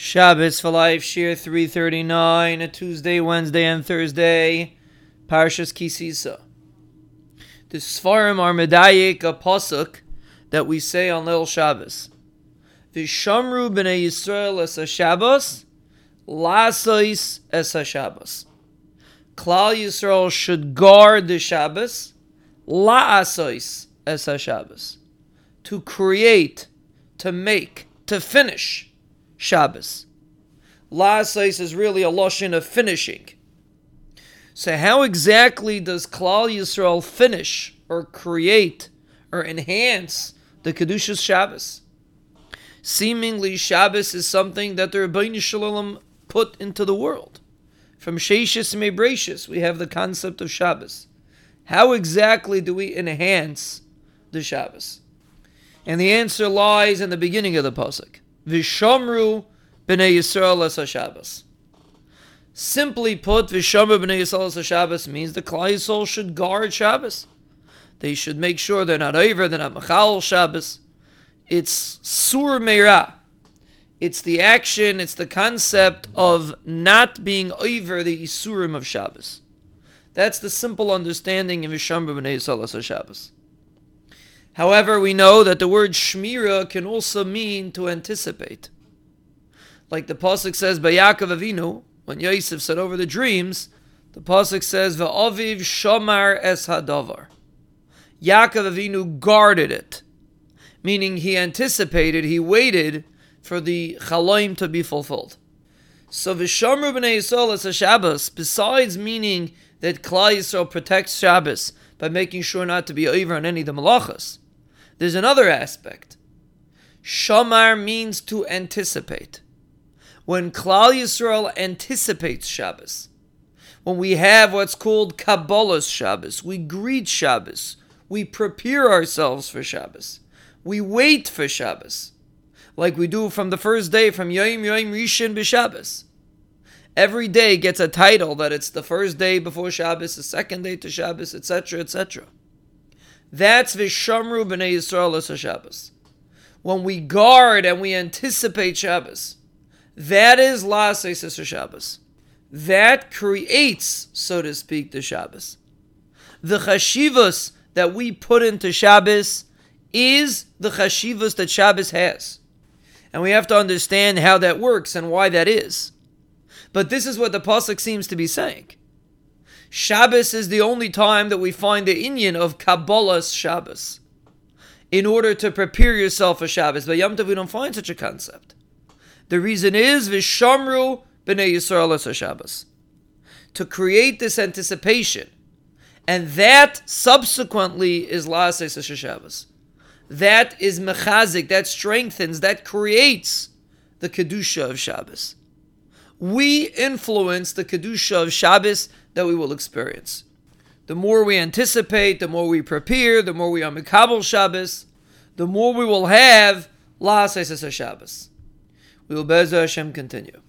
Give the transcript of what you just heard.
Shabbos for Life, Shiur 339, a Tuesday, Wednesday, and Thursday, Parshas Kisisa. The Sfarim are Medayik, a Pasuk that we say on Lil Shabbos. Vishamru b'nei Yisrael es ha-Shabbos, lasois es ha-Shabbos. Klal Yisrael should guard the Shabbos, la'asois es ha-Shabbos. To create, to make, to finish Shabbos. Lasais is really a lashon of finishing. So, how exactly does Klal Yisrael finish or create or enhance the Kedushas Shabbos? Seemingly, Shabbos is something that the Rabbeinu Shalom put into the world. From Sheshis and Mebrashis, we have the concept of Shabbos. How exactly do we enhance the Shabbos? And the answer lies in the beginning of the Pasuk. Vishamru b'nei Yisrael es. Simply put, Vishamru b'nei Yisrael es means the Yisrael should guard Shabbos. They should make sure they're not over, they're not machal Shabbos. It's sur. It's the action, it's the concept of not being over the isurim of Shabbos. That's the simple understanding of Vishamru b'nei Yisrael es. However, we know that the word shmira can also mean to anticipate. Like the pasuk says by Yaakov Avinu, when Yosef said over the dreams, the pasuk says va'aviv shamar es hadavar. Yaakov Avinu guarded it, meaning he anticipated, he waited for the chaloim to be fulfilled. So v'shamru b'nei Yisrael as a Shabbos, besides meaning that Klal Yisrael protects Shabbos by making sure not to be over on any of the malachas, there's another aspect. Shamar means to anticipate. When Klal Yisrael anticipates Shabbos, when we have what's called Kabbalas Shabbos, we greet Shabbos, we prepare ourselves for Shabbos, we wait for Shabbos, like we do from the first day from Yom Yom Rishon b'Shabbos. Every day gets a title that it's the first day before Shabbos, the second day to Shabbos, etc., etc. That's Vishamru b'nei Yisrael Shabbos. When we guard and we anticipate Shabbos, that is Lases es Shabbos. That creates, so to speak, the Shabbos. The chashivas that we put into Shabbos is the chashivas that Shabbos has. And we have to understand how that works and why that is. But this is what the Pasuk seems to be saying. Shabbos is the only time that we find the Inyan of Kabbalas Shabbos. In order to prepare yourself for Shabbos. But Yom Tov, we don't find such a concept. The reason is Vishamru b'nei Yisrael Shabbos. To create this anticipation. And that subsequently is La'ases Shabbos. That is mechazik, that strengthens, that creates the Kedusha of Shabbos. We influence the Kedusha of Shabbos that we will experience. The more we anticipate, the more we prepare, the more we are Mikabel Shabbos, the more we will have La Shabbos. We will Be'ez Hashem continue.